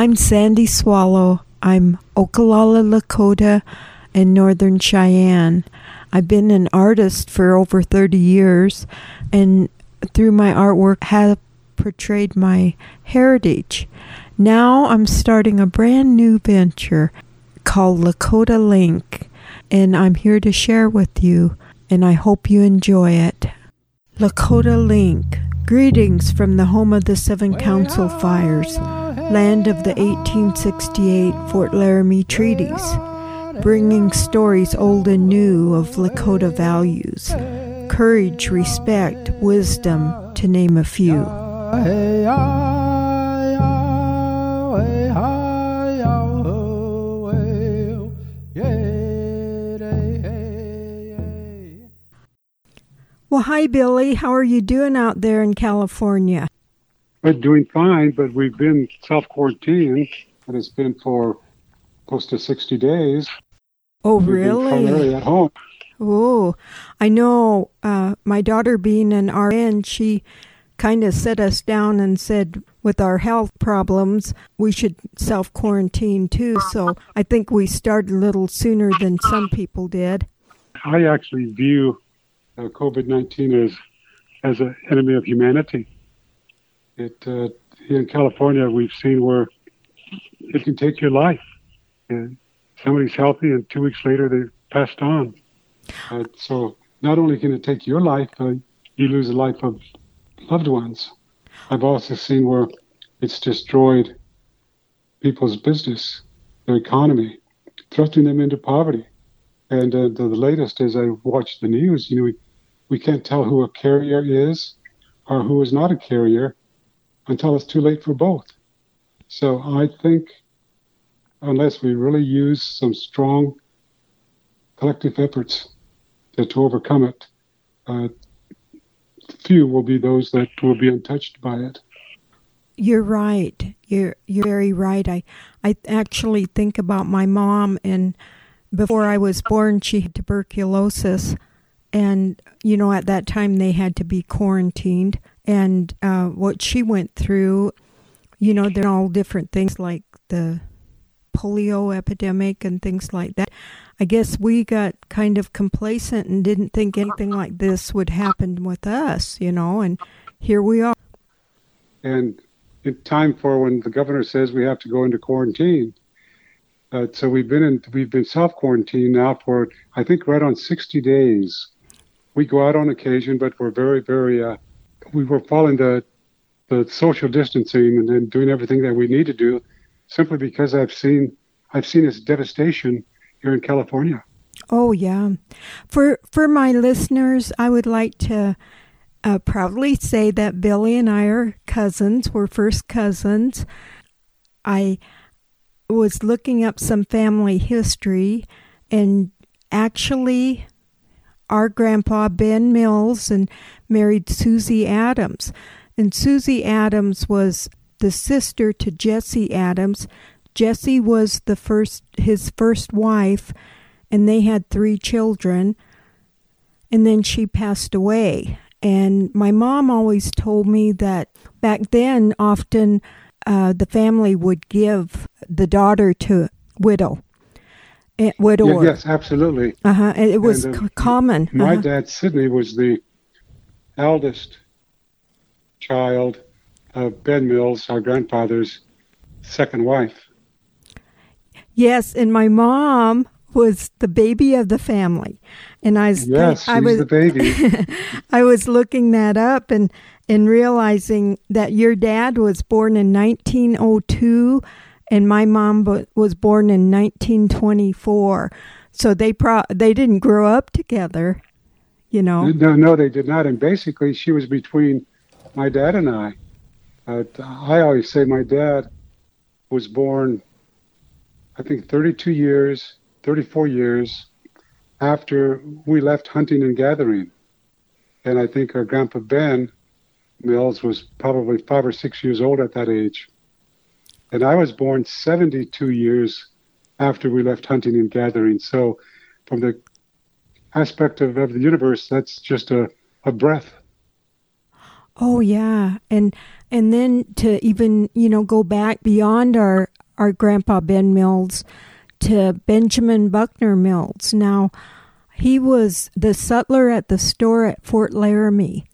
I'm Sandy Swallow. I'm Oglala Lakota and Northern Cheyenne. I've been an artist for over 30 years and through my artwork have portrayed my heritage. Now I'm starting a brand new venture called Lakota Link and I'm here to share with you and I hope you enjoy it. Lakota Link. Greetings from the home of the Seven Council Fires, land of the 1868 Fort Laramie treaties, bringing stories old and new of Lakota values courage, respect, wisdom, to name a few. Well, hi, Billy. How are you doing out there in California? We're doing fine, but we've been self quarantined, and it's been for close to 60 days. Oh, We've really? at home. Oh, I know. Uh, my daughter, being an RN, she kind of set us down and said, with our health problems, we should self quarantine too. So I think we started a little sooner than some people did. I actually view uh, COVID 19 as, as an enemy of humanity. It, uh, here in California, we've seen where it can take your life. And somebody's healthy, and two weeks later, they've passed on. Uh, so not only can it take your life, you lose the life of loved ones. I've also seen where it's destroyed people's business, their economy, thrusting them into poverty. And uh, the, the latest, as I watch the news, you know, we, we can't tell who a carrier is or who is not a carrier until it's too late for both. So I think unless we really use some strong collective efforts to, to overcome it, uh, few will be those that will be untouched by it. You're right. You're you're very right. I I actually think about my mom and before I was born she had tuberculosis and you know at that time they had to be quarantined and uh, what she went through you know there are all different things like the polio epidemic and things like that i guess we got kind of complacent and didn't think anything like this would happen with us you know and here we are And time for when the governor says we have to go into quarantine. Uh, so we've been in we've been self quarantined now for I think right on 60 days. We go out on occasion, but we're very very uh, we were following the the social distancing and then doing everything that we need to do, simply because I've seen I've seen its devastation here in California. Oh yeah. For for my listeners, I would like to uh, proudly say that Billy and I are cousins. We're first cousins. I was looking up some family history, and actually, our grandpa Ben Mills and married Susie Adams, and Susie Adams was the sister to Jesse Adams. Jesse was the first his first wife and they had three children. And then she passed away. And my mom always told me that back then often uh, the family would give the daughter to widow eh, widower Yeah, yes, absolutely. uh-huh it, it was And, uh, c- common My uh-huh. dad, Sidney, was the eldest child of Ben Mills, our grandfather's second wife. yes and my mom was the baby of the family and i was Yes, I she's was the baby. I was looking that up and and realizing that your dad was born in 1902 and my mom was born in 1924. So they pro- they didn't grow up together, you know. no, no, they did not. And basically, she was between my dad and I. Uh, I always say my dad was born, I think, 32 years, 34 years after we left hunting and gathering. And I think our grandpa Ben Mills was probably five or six years old at that age. And I was born 72 years after we left hunting and gathering. So, from the aspect of, of the universe, that's just a, a breath. Oh yeah, and and then to even you know go back beyond our our grandpa Ben Mills to Benjamin Buckner Mills. Now he was the sutler at the store at Fort Laramie,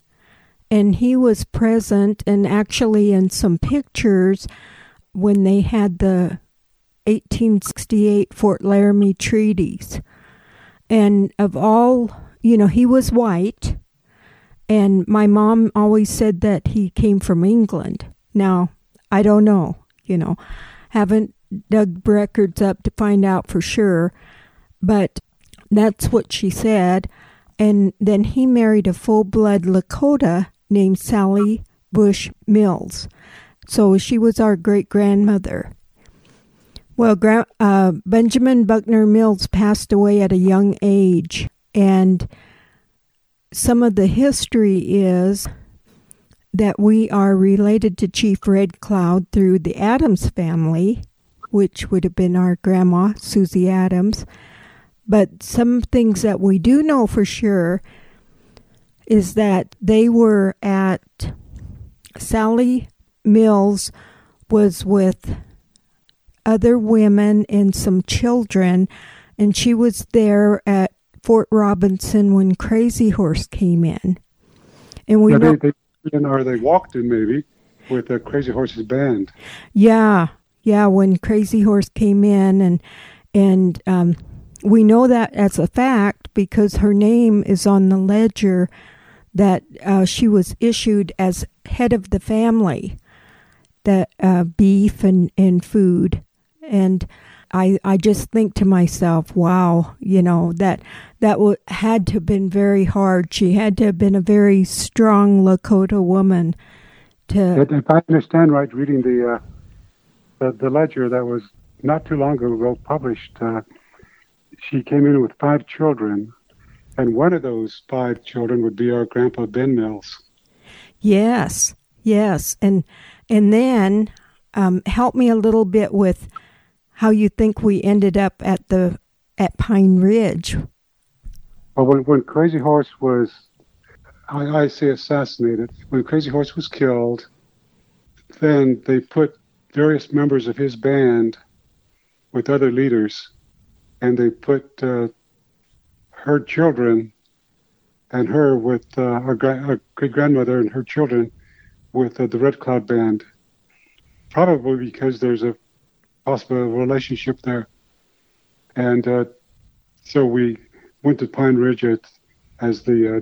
and he was present and actually in some pictures when they had the 1868 Fort Laramie treaties. And of all, you know, he was white and my mom always said that he came from England. Now, I don't know, you know, haven't dug records up to find out for sure, but that's what she said. And then he married a full blood Lakota named Sally Bush Mills. So she was our great grandmother. Well, uh, Benjamin Buckner Mills passed away at a young age, and some of the history is that we are related to Chief Red Cloud through the Adams family, which would have been our grandma, Susie Adams. But some things that we do know for sure is that they were at Sally Mills was with other women and some children, and she was there at Fort Robinson when Crazy Horse came in. And we know, they, they, or they walked in maybe with the Crazy Horse's band. Yeah, yeah. When Crazy Horse came in, and and um, we know that as a fact because her name is on the ledger that uh, she was issued as head of the family, that uh, beef and and food, and I, I just think to myself, wow, you know, that that w- had to have been very hard. She had to have been a very strong Lakota woman to. If I understand right, reading the, uh, the, the ledger that was not too long ago published, uh, she came in with five children, and one of those five children would be our grandpa Ben Mills. Yes, yes, and and then um, help me a little bit with how you think we ended up at the at Pine Ridge. Well, when, when Crazy Horse was, I, I say assassinated, when Crazy Horse was killed, then they put various members of his band with other leaders, and they put uh, her children and her with uh, gra- our great grandmother and her children with uh, the Red Cloud Band. Probably because there's a possible relationship there. And uh, so we went to Pine Ridge as the uh,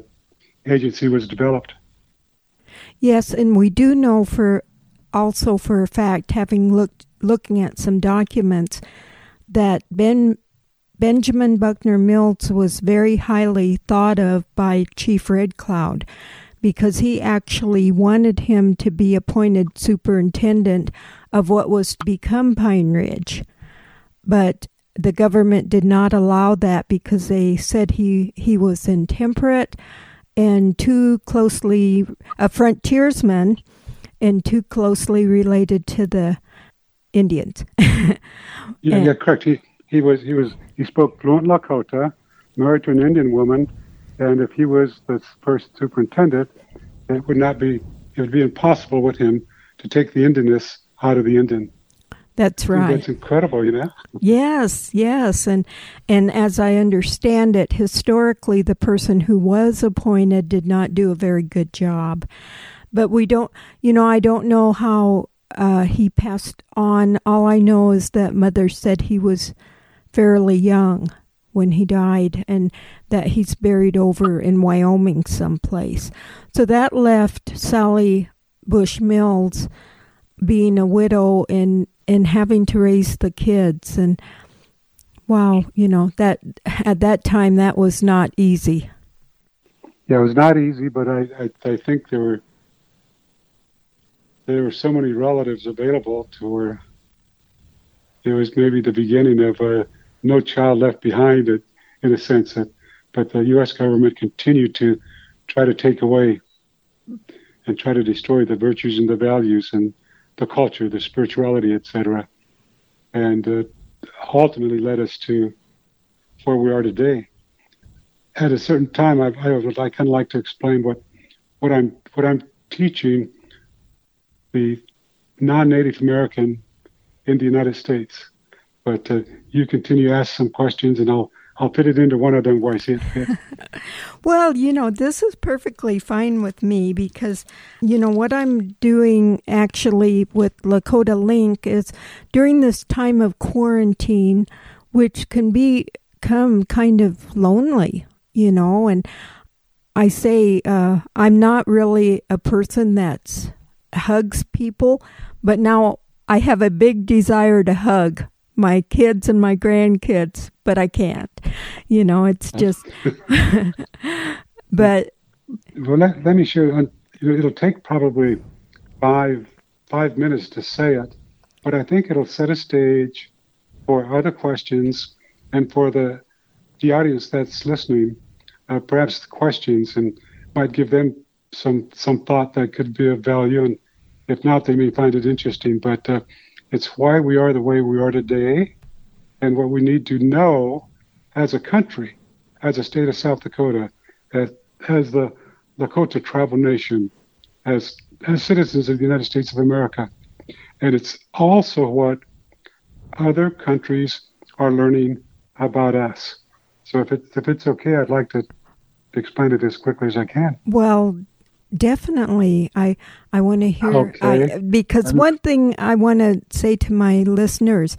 agency was developed. Yes, and we do know for also for a fact, having looked looking at some documents, that Ben Benjamin Buckner Mills was very highly thought of by Chief Red Cloud because he actually wanted him to be appointed superintendent of what was to become Pine Ridge. But the government did not allow that because they said he, he was intemperate and too closely a frontiersman and too closely related to the Indians. yeah, and, yeah, correct. He he was he was he spoke fluent Lakota, married to an Indian woman, and if he was the first superintendent, it would not be it would be impossible with him to take the Indianness out of the Indian. That's right. That's incredible, you know. Yes, yes, and and as I understand it, historically, the person who was appointed did not do a very good job. But we don't, you know, I don't know how uh, he passed on. All I know is that mother said he was fairly young when he died, and that he's buried over in Wyoming someplace. So that left Sally Bush Mills being a widow and and having to raise the kids and wow you know that at that time that was not easy yeah it was not easy but i i, I think there were there were so many relatives available to her it was maybe the beginning of uh, no child left behind it in a sense that but the us government continued to try to take away and try to destroy the virtues and the values and the culture, the spirituality, etc., and uh, ultimately led us to where we are today. At a certain time, I, I would like, kind of like to explain what what I'm what I'm teaching the non-Native American in the United States. But uh, you continue to ask some questions, and I'll I'll fit it into one of them where I see it fit. well, you know, this is perfectly fine with me because, you know, what I'm doing actually with Lakota Link is during this time of quarantine, which can become kind of lonely, you know, and I say uh, I'm not really a person that hugs people, but now I have a big desire to hug my kids and my grandkids, but I can't. You know, it's just. but. Well, let, let me share. It'll take probably five five minutes to say it, but I think it'll set a stage for other questions and for the the audience that's listening, uh, perhaps the questions, and might give them some some thought that could be of value. And if not, they may find it interesting. But uh, it's why we are the way we are today and what we need to know as a country, as a state of South Dakota, as, as the Lakota tribal nation, as, as citizens of the United States of America. And it's also what other countries are learning about us. So if, it, if it's okay, I'd like to explain it as quickly as I can. Well, Definitely, I I want to hear okay. I, because one thing I want to say to my listeners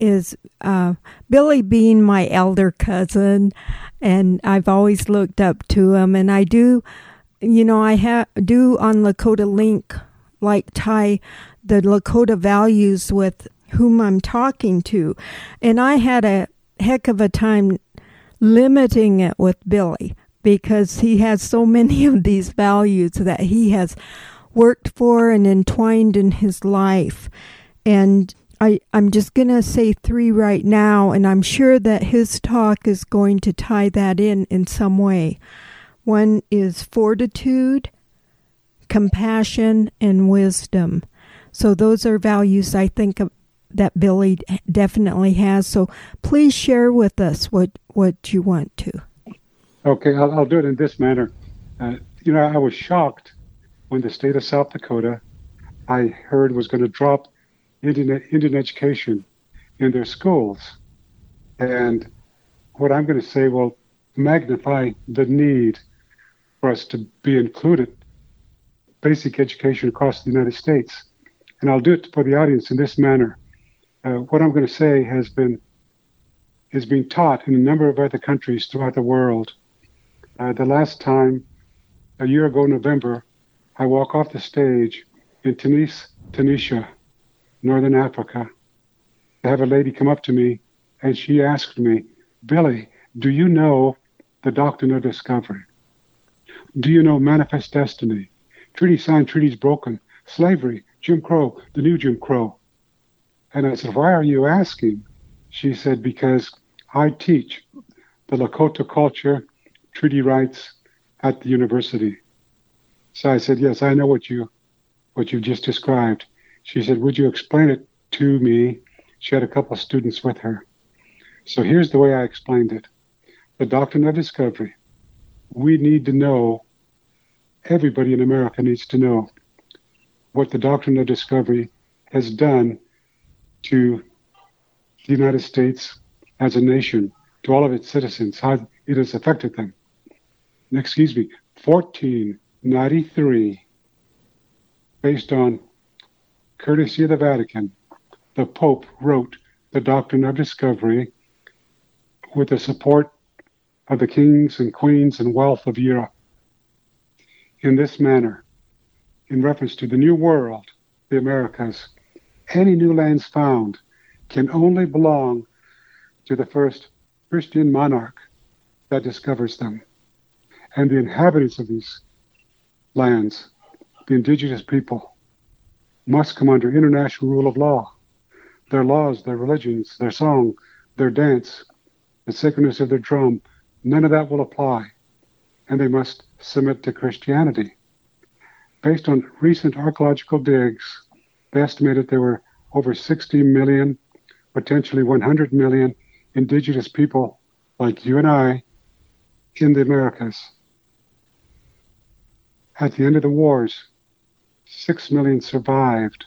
is uh, Billy being my elder cousin, and I've always looked up to him, and I do, you know, I have do on Lakota Link like tie the Lakota values with whom I'm talking to, and I had a heck of a time limiting it with Billy because he has so many of these values that he has worked for and entwined in his life. And I, I'm just going to say three right now, and I'm sure that his talk is going to tie that in in some way. One is fortitude, compassion, and wisdom. So those are values I think that Billy definitely has. So please share with us what, what you want to. Okay, I'll, I'll do it in this manner. Uh, you know, I was shocked when the state of South Dakota, I heard, was going to drop Indian, Indian education in their schools. And what I'm going to say will magnify the need for us to be included basic education across the United States. And I'll do it for the audience in this manner. Uh, what I'm going to say has been is being taught in a number of other countries throughout the world. Uh, the last time, a year ago, in November, I walk off the stage in Tunis, Tunisia, Northern Africa. to have a lady come up to me and she asked me, Billy, do you know the doctrine of discovery? Do you know manifest destiny? Treaty signed, treaties broken, slavery, Jim Crow, the new Jim Crow. And I said, Why are you asking? She said, Because I teach the Lakota culture treaty rights at the university. So I said, yes, I know what you what you just described. She said, would you explain it to me? She had a couple of students with her. So here's the way I explained it. The doctrine of discovery. We need to know, everybody in America needs to know what the doctrine of discovery has done to the United States as a nation, to all of its citizens, how it has affected them excuse me, 1493, based on courtesy of the Vatican, the Pope wrote the Doctrine of Discovery with the support of the kings and queens and wealth of Europe. In this manner, in reference to the New World, the Americas, any new lands found can only belong to the first Christian monarch that discovers them and the inhabitants of these lands, the indigenous people, must come under international rule of law. Their laws, their religions, their song, their dance, the sacredness of their drum, none of that will apply. And they must submit to Christianity. Based on recent archaeological digs, they estimated there were over 60 million, potentially 100 million indigenous people like you and I in the Americas at the end of the wars, Six million survived.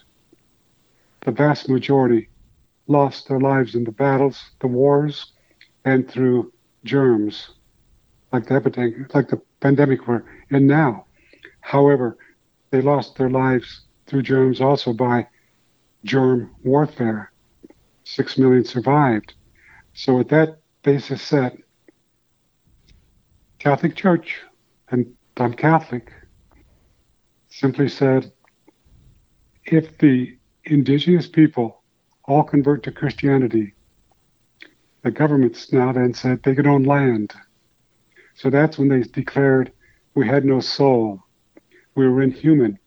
The vast majority lost their lives in the battles, the wars, and through germs, like the epidemic, like the pandemic we're in now. However, they lost their lives through germs also by germ warfare. Six million survived. So with that basis set, Catholic Church, and I'm Catholic, simply said, if the indigenous people all convert to Christianity, the governments now then said they could own land. So that's when they declared we had no soul. We were inhuman.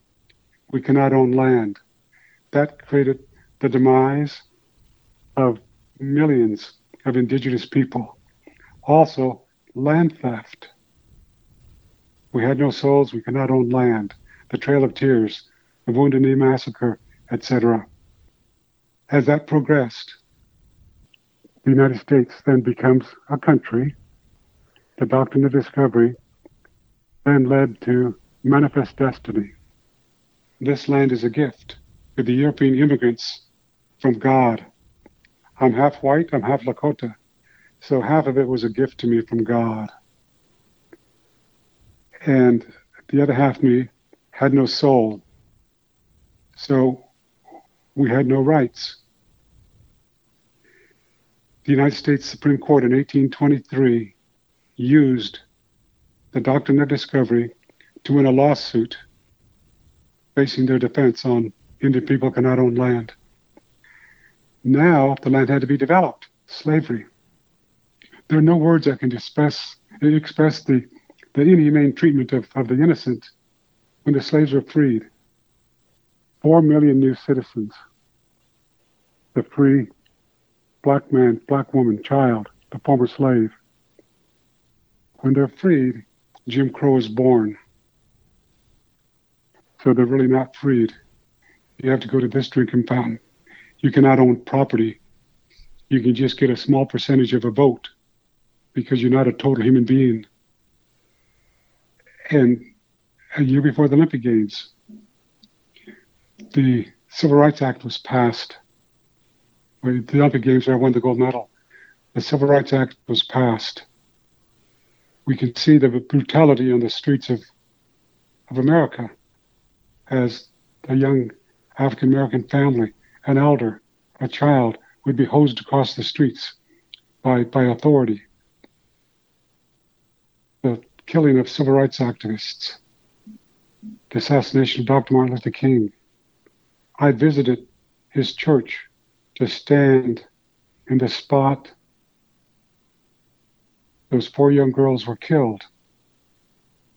We cannot own land. That created the demise of millions of indigenous people. Also, land theft. We had no souls, we could not own land. The Trail of Tears, the Wounded Knee Massacre, etc. As that progressed, the United States then becomes a country. The doctrine of discovery then led to manifest destiny. This land is a gift to the European immigrants from God. I'm half white, I'm half Lakota. So half of it was a gift to me from God. And the other half me had no soul. So we had no rights. The United States Supreme Court in 1823 used the doctrine of discovery to win a lawsuit basing their defense on Indian people cannot own land. Now the land had to be developed, slavery. There are no words that can express, express the, the inhumane treatment of, of the innocent when the slaves were freed. Four million new citizens. The free black man, black woman, child, the former slave. When they're freed, Jim Crow is born. So they're really not freed. You have to go to this drinking fountain. You cannot own property. You can just get a small percentage of a vote because you're not a total human being. And a year before the Olympic Games, the Civil Rights Act was passed. The Olympic Games, I won the gold medal. The Civil Rights Act was passed. We can see the brutality on the streets of, of America as a young African American family, an elder, a child would be hosed across the streets by, by authority. The killing of civil rights activists, the assassination of Dr. Martin Luther King. I visited his church to stand in the spot those four young girls were killed,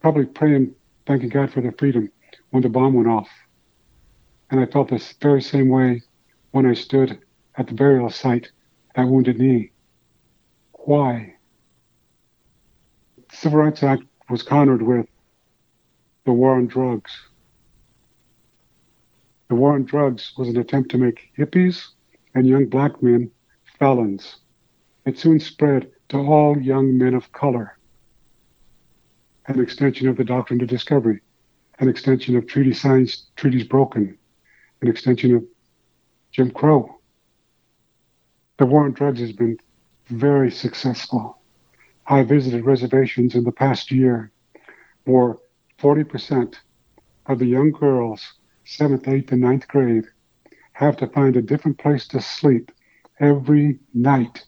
probably praying, thanking God for their freedom when the bomb went off. And I felt this very same way when I stood at the burial site at Wounded Knee. Why? Civil Rights Act was countered with the war on drugs. The war on drugs was an attempt to make hippies and young black men felons. It soon spread to all young men of color. An extension of the doctrine of discovery, an extension of treaty signs, treaties broken, an extension of Jim Crow. The war on drugs has been very successful. I visited reservations in the past year where 40% of the young girls, 7th, 8th, and ninth grade, have to find a different place to sleep every night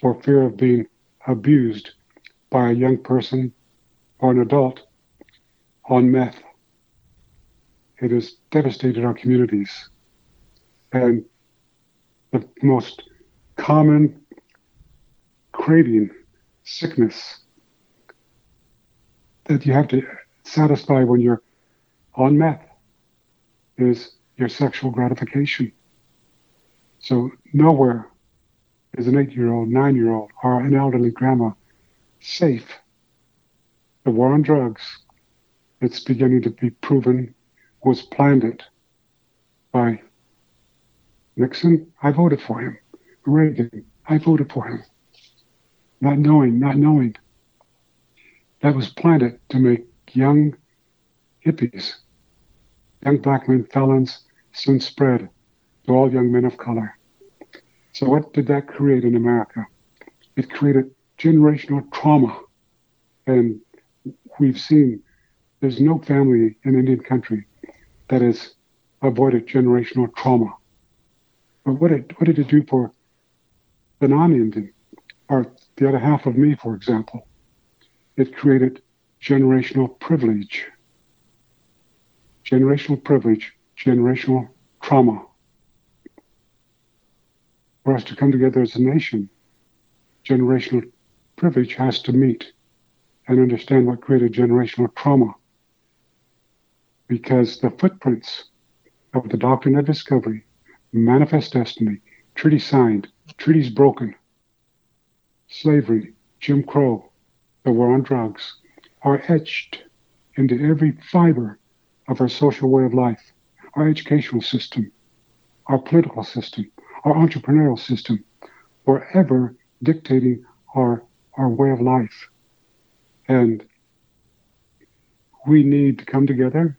for fear of being abused by a young person or an adult on meth. It has devastated our communities. And the most common craving, sickness that you have to satisfy when you're on meth is your sexual gratification. So nowhere is an eight-year-old, nine-year-old, or an elderly grandma safe. The war on drugs, it's beginning to be proven, was planned it by Nixon. I voted for him. Reagan, I voted for him. Not knowing, not knowing. That was planted to make young hippies young black men felons soon spread to all young men of color. So, what did that create in America? It created generational trauma. And we've seen there's no family in Indian country that has avoided generational trauma. But what did, what did it do for the non Indian, or the other half of me, for example? It created generational privilege. Generational privilege, generational trauma. For us to come together as a nation, generational privilege has to meet and understand what created generational trauma. Because the footprints of the doctrine of discovery, manifest destiny, treaty signed, treaties broken, slavery, Jim Crow, the war on drugs, are etched into every fiber of our social way of life, our educational system, our political system, our entrepreneurial system, forever dictating our, our way of life. And we need to come together,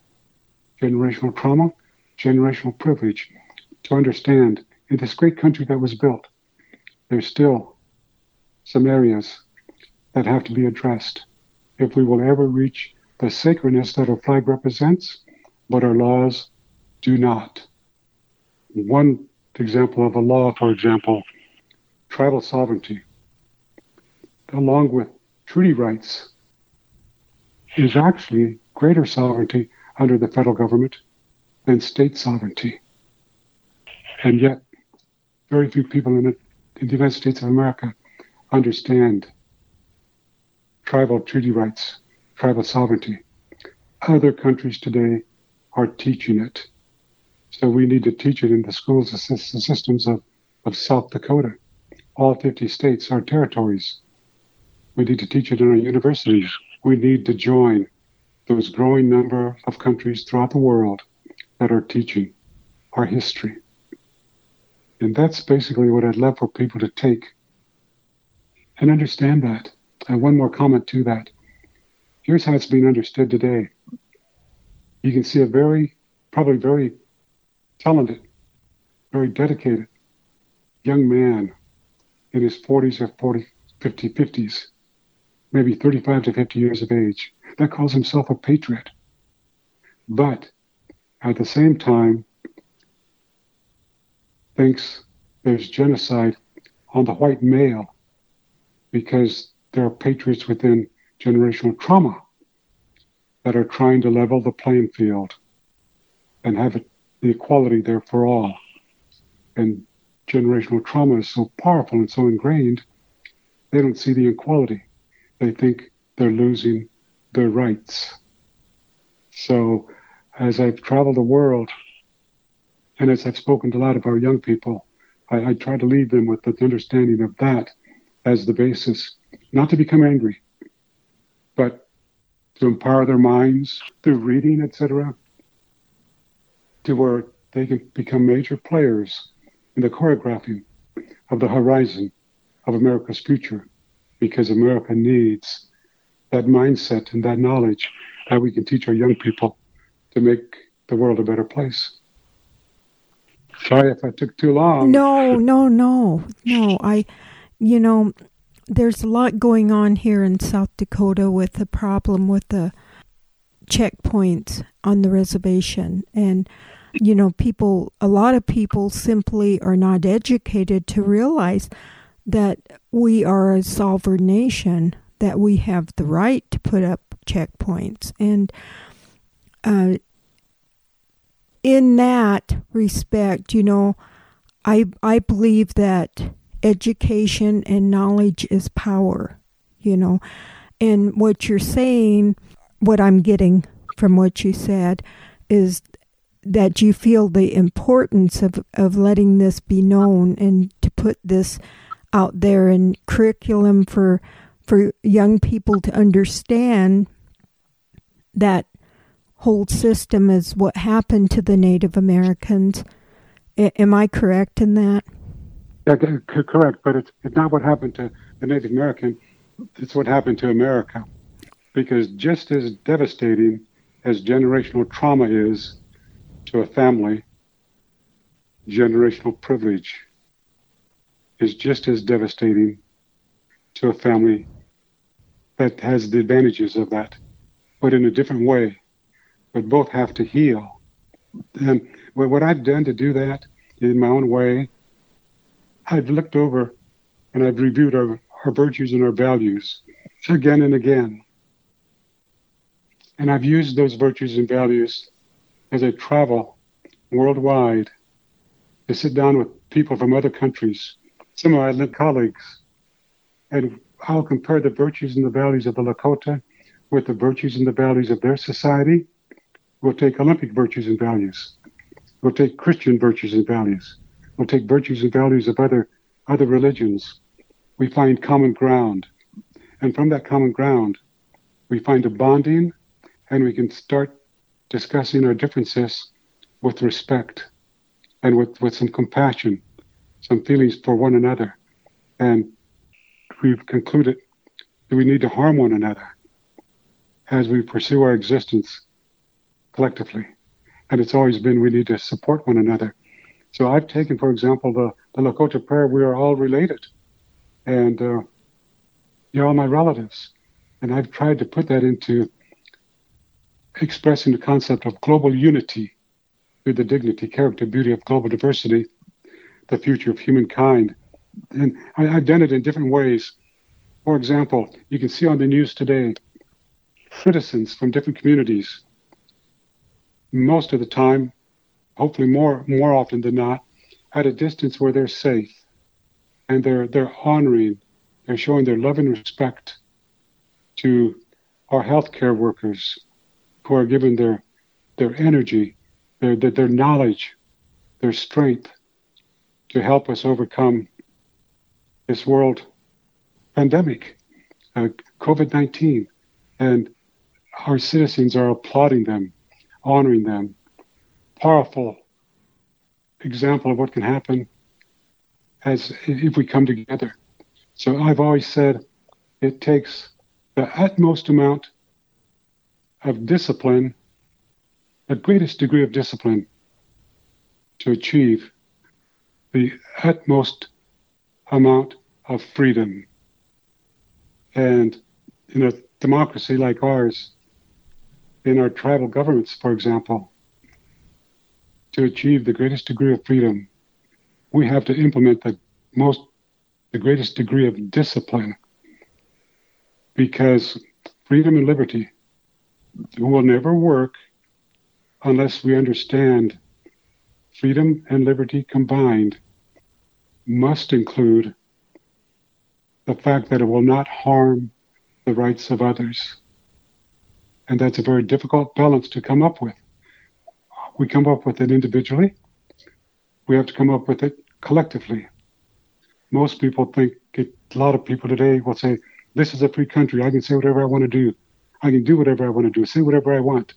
generational trauma, generational privilege, to understand in this great country that was built, there's still some areas that have to be addressed if we will ever reach the sacredness that our flag represents, but our laws do not. One example of a law, for example, tribal sovereignty, along with treaty rights, is actually greater sovereignty under the federal government than state sovereignty. And yet, very few people in the, in the United States of America understand tribal treaty rights, tribal sovereignty. Other countries today are teaching it. So we need to teach it in the schools and systems of, of South Dakota. All 50 states are territories. We need to teach it in our universities. We need to join those growing number of countries throughout the world that are teaching our history. And that's basically what I'd love for people to take and understand that. And one more comment to that. Here's how it's being understood today. You can see a very, probably very talented, very dedicated young man in his 40s or 40, 50, 50s, maybe 35 to 50 years of age, that calls himself a patriot. But at the same time, thinks there's genocide on the white male because there are patriots within generational trauma that are trying to level the playing field and have it, the equality there for all. And generational trauma is so powerful and so ingrained, they don't see the equality. They think they're losing their rights. So, as I've traveled the world and as I've spoken to a lot of our young people, I, I try to leave them with the understanding of that as the basis not to become angry, but to empower their minds through reading, etc., to where they can become major players in the choreographing of the horizon of America's future, because America needs that mindset and that knowledge that we can teach our young people to make the world a better place. Sorry if I took too long. No, no, no, no. I, you know, there's a lot going on here in South Dakota with the problem with the checkpoints on the reservation. And, you know, people, a lot of people simply are not educated to realize that we are a sovereign nation, that we have the right to put up checkpoints. And uh, in that respect, you know, I I believe that education and knowledge is power, you know. And what you're saying, what I'm getting from what you said, is that you feel the importance of, of letting this be known and to put this out there in curriculum for for young people to understand that whole system is what happened to the Native Americans. Am I correct in that? Yeah, correct, but it's, it's not what happened to the Native American. It's what happened to America. Because just as devastating as generational trauma is to a family, generational privilege is just as devastating to a family that has the advantages of that, but in a different way. But both have to heal. And what I've done to do that in my own way, I've looked over and I've reviewed our, our virtues and our values again and again. And I've used those virtues and values as I travel worldwide to sit down with people from other countries, some of my colleagues, and I'll compare the virtues and the values of the Lakota with the virtues and the values of their society. We'll take Olympic virtues and values. We'll take Christian virtues and values. We'll take virtues and values of other other religions. We find common ground. And from that common ground, we find a bonding and we can start discussing our differences with respect and with, with some compassion, some feelings for one another. And we've concluded that we need to harm one another as we pursue our existence collectively. And it's always been we need to support one another. So I've taken, for example, the, the Lakota prayer, we are all related. And uh, you're all my relatives. And I've tried to put that into expressing the concept of global unity through the dignity, character, beauty of global diversity, the future of humankind. And I, have done it in different ways. For example, you can see on the news today citizens from different communities, most of the time, hopefully more more often than not, at a distance where they're safe and they're they're honoring, they're showing their love and respect to our healthcare workers who are given their their energy, their their, their knowledge, their strength to help us overcome this world pandemic, uh, COVID 19. And our citizens are applauding them, honoring them. Powerful example of what can happen as if we come together. So I've always said it takes the utmost amount of discipline, the greatest degree of discipline to achieve the utmost amount of freedom. And in a democracy like ours, in our tribal governments, for example, to achieve the greatest degree of freedom, we have to implement the most, the greatest degree of discipline because freedom and liberty will never work unless we understand freedom and liberty combined must include the fact that it will not harm the rights of others. And that's a very difficult balance to come up with. We come up with it individually, we have to come up with it collectively. Most people think, it, a lot of people today will say, This is a free country. I can say whatever I want to do. I can do whatever I want to do, say whatever I want.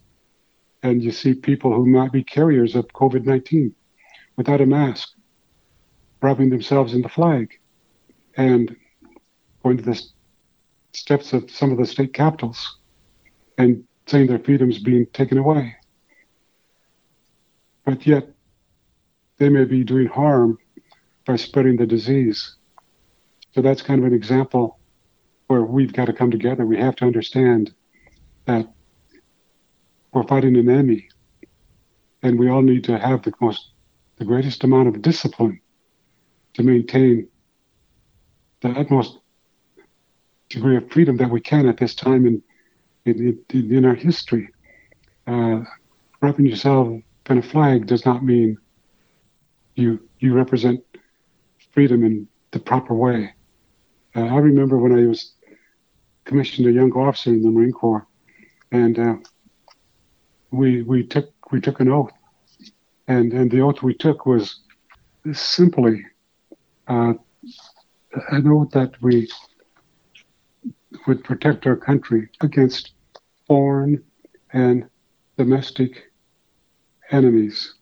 And you see people who might be carriers of COVID 19 without a mask, wrapping themselves in the flag and going to the steps of some of the state capitals and saying their freedom's being taken away. But yet, they may be doing harm by spreading the disease. So that's kind of an example where we've got to come together. We have to understand that we're fighting an enemy, and we all need to have the most, the greatest amount of discipline to maintain the utmost degree of freedom that we can at this time in in, in, in our history. Uh, wrapping yourself in a flag does not mean you you represent freedom in the proper way. Uh, I remember when I was commissioned a young officer in the Marine Corps, and uh, we we took we took an oath, and and the oath we took was simply uh, an oath that we would protect our country against foreign and domestic enemies,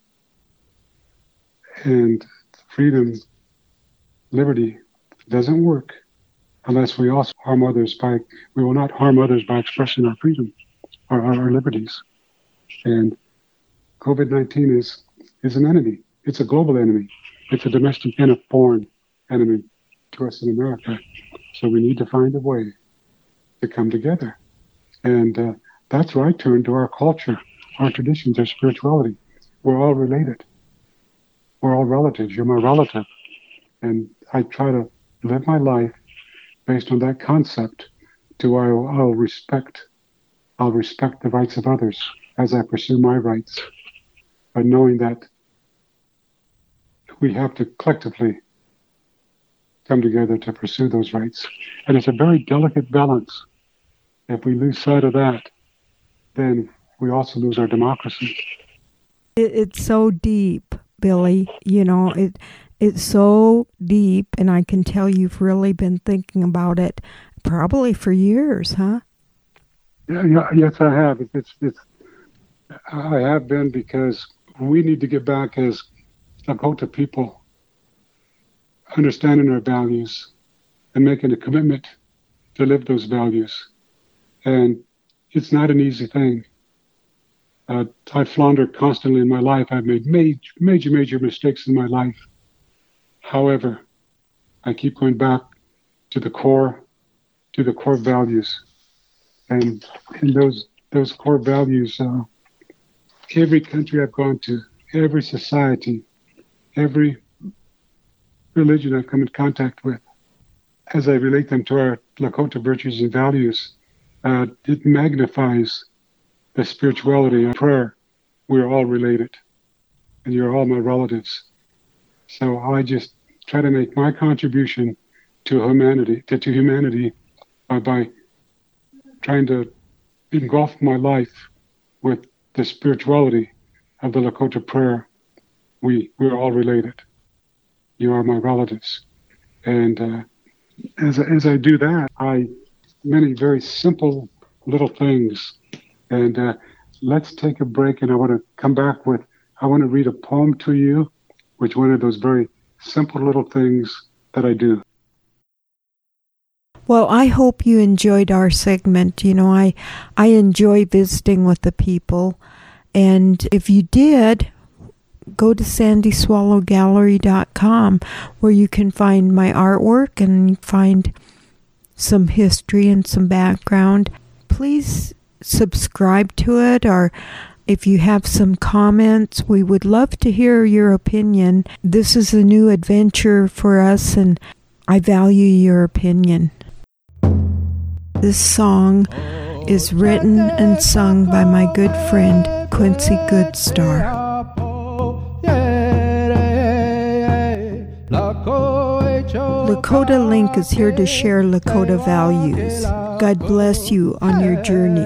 and freedom, liberty doesn't work unless we also harm others by we will not harm others by expressing our freedom our, our, liberties. And COVID 19 is, is an enemy. It's a global enemy. It's a domestic and a foreign enemy to us in America. So we need to find a way to come together. And uh, that's where I turn to our culture, our traditions, our spirituality. We're all related. We're all relatives. You're my relative. And I try to live my life based on that concept to I'll, I'll respect I'll respect the rights of others as I pursue my rights. But knowing that we have to collectively come together to pursue those rights. And it's a very delicate balance. If we lose sight of that, then we also lose our democracy. It, it's so deep, Billy. You know, it it's so deep, and I can tell you've really been thinking about it probably for years, huh? Yeah, yeah yes, I have. It's it's I have been because we need to get back as Lakota people understanding our values and making a commitment to live those values. And it's not an easy thing. Uh, I flounder constantly in my life. I've made major, major, major mistakes in my life. However, I keep going back to the core, to the core values, and in those those core values, uh, every country I've gone to, every society, every religion I've come in contact with, as I relate them to our Lakota virtues and values, uh, it magnifies the spirituality of prayer. We're all related, and you're all my relatives. So I just try to make my contribution to humanity, to, to humanity, by, by trying to engulf my life with the spirituality of the Lakota prayer. We we're all related. You are my relatives, and uh, as as I do that, I many very simple little things. And uh, let's take a break, and I want to come back with I want to read a poem to you, which one of those very simple little things that I do. Well, I hope you enjoyed our segment. You know, I I enjoy visiting with the people, and if you did, go to sandyswallowgallery.com where you can find my artwork and find some history and some background. Please subscribe to it or if you have some comments, we would love to hear your opinion. This is a new adventure for us and I value your opinion. This song is written and sung by my good friend Quincy Goodstar. Lakota Link is here to share Lakota values. God bless you on your journey.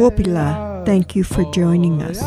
Wopila, thank you for joining us.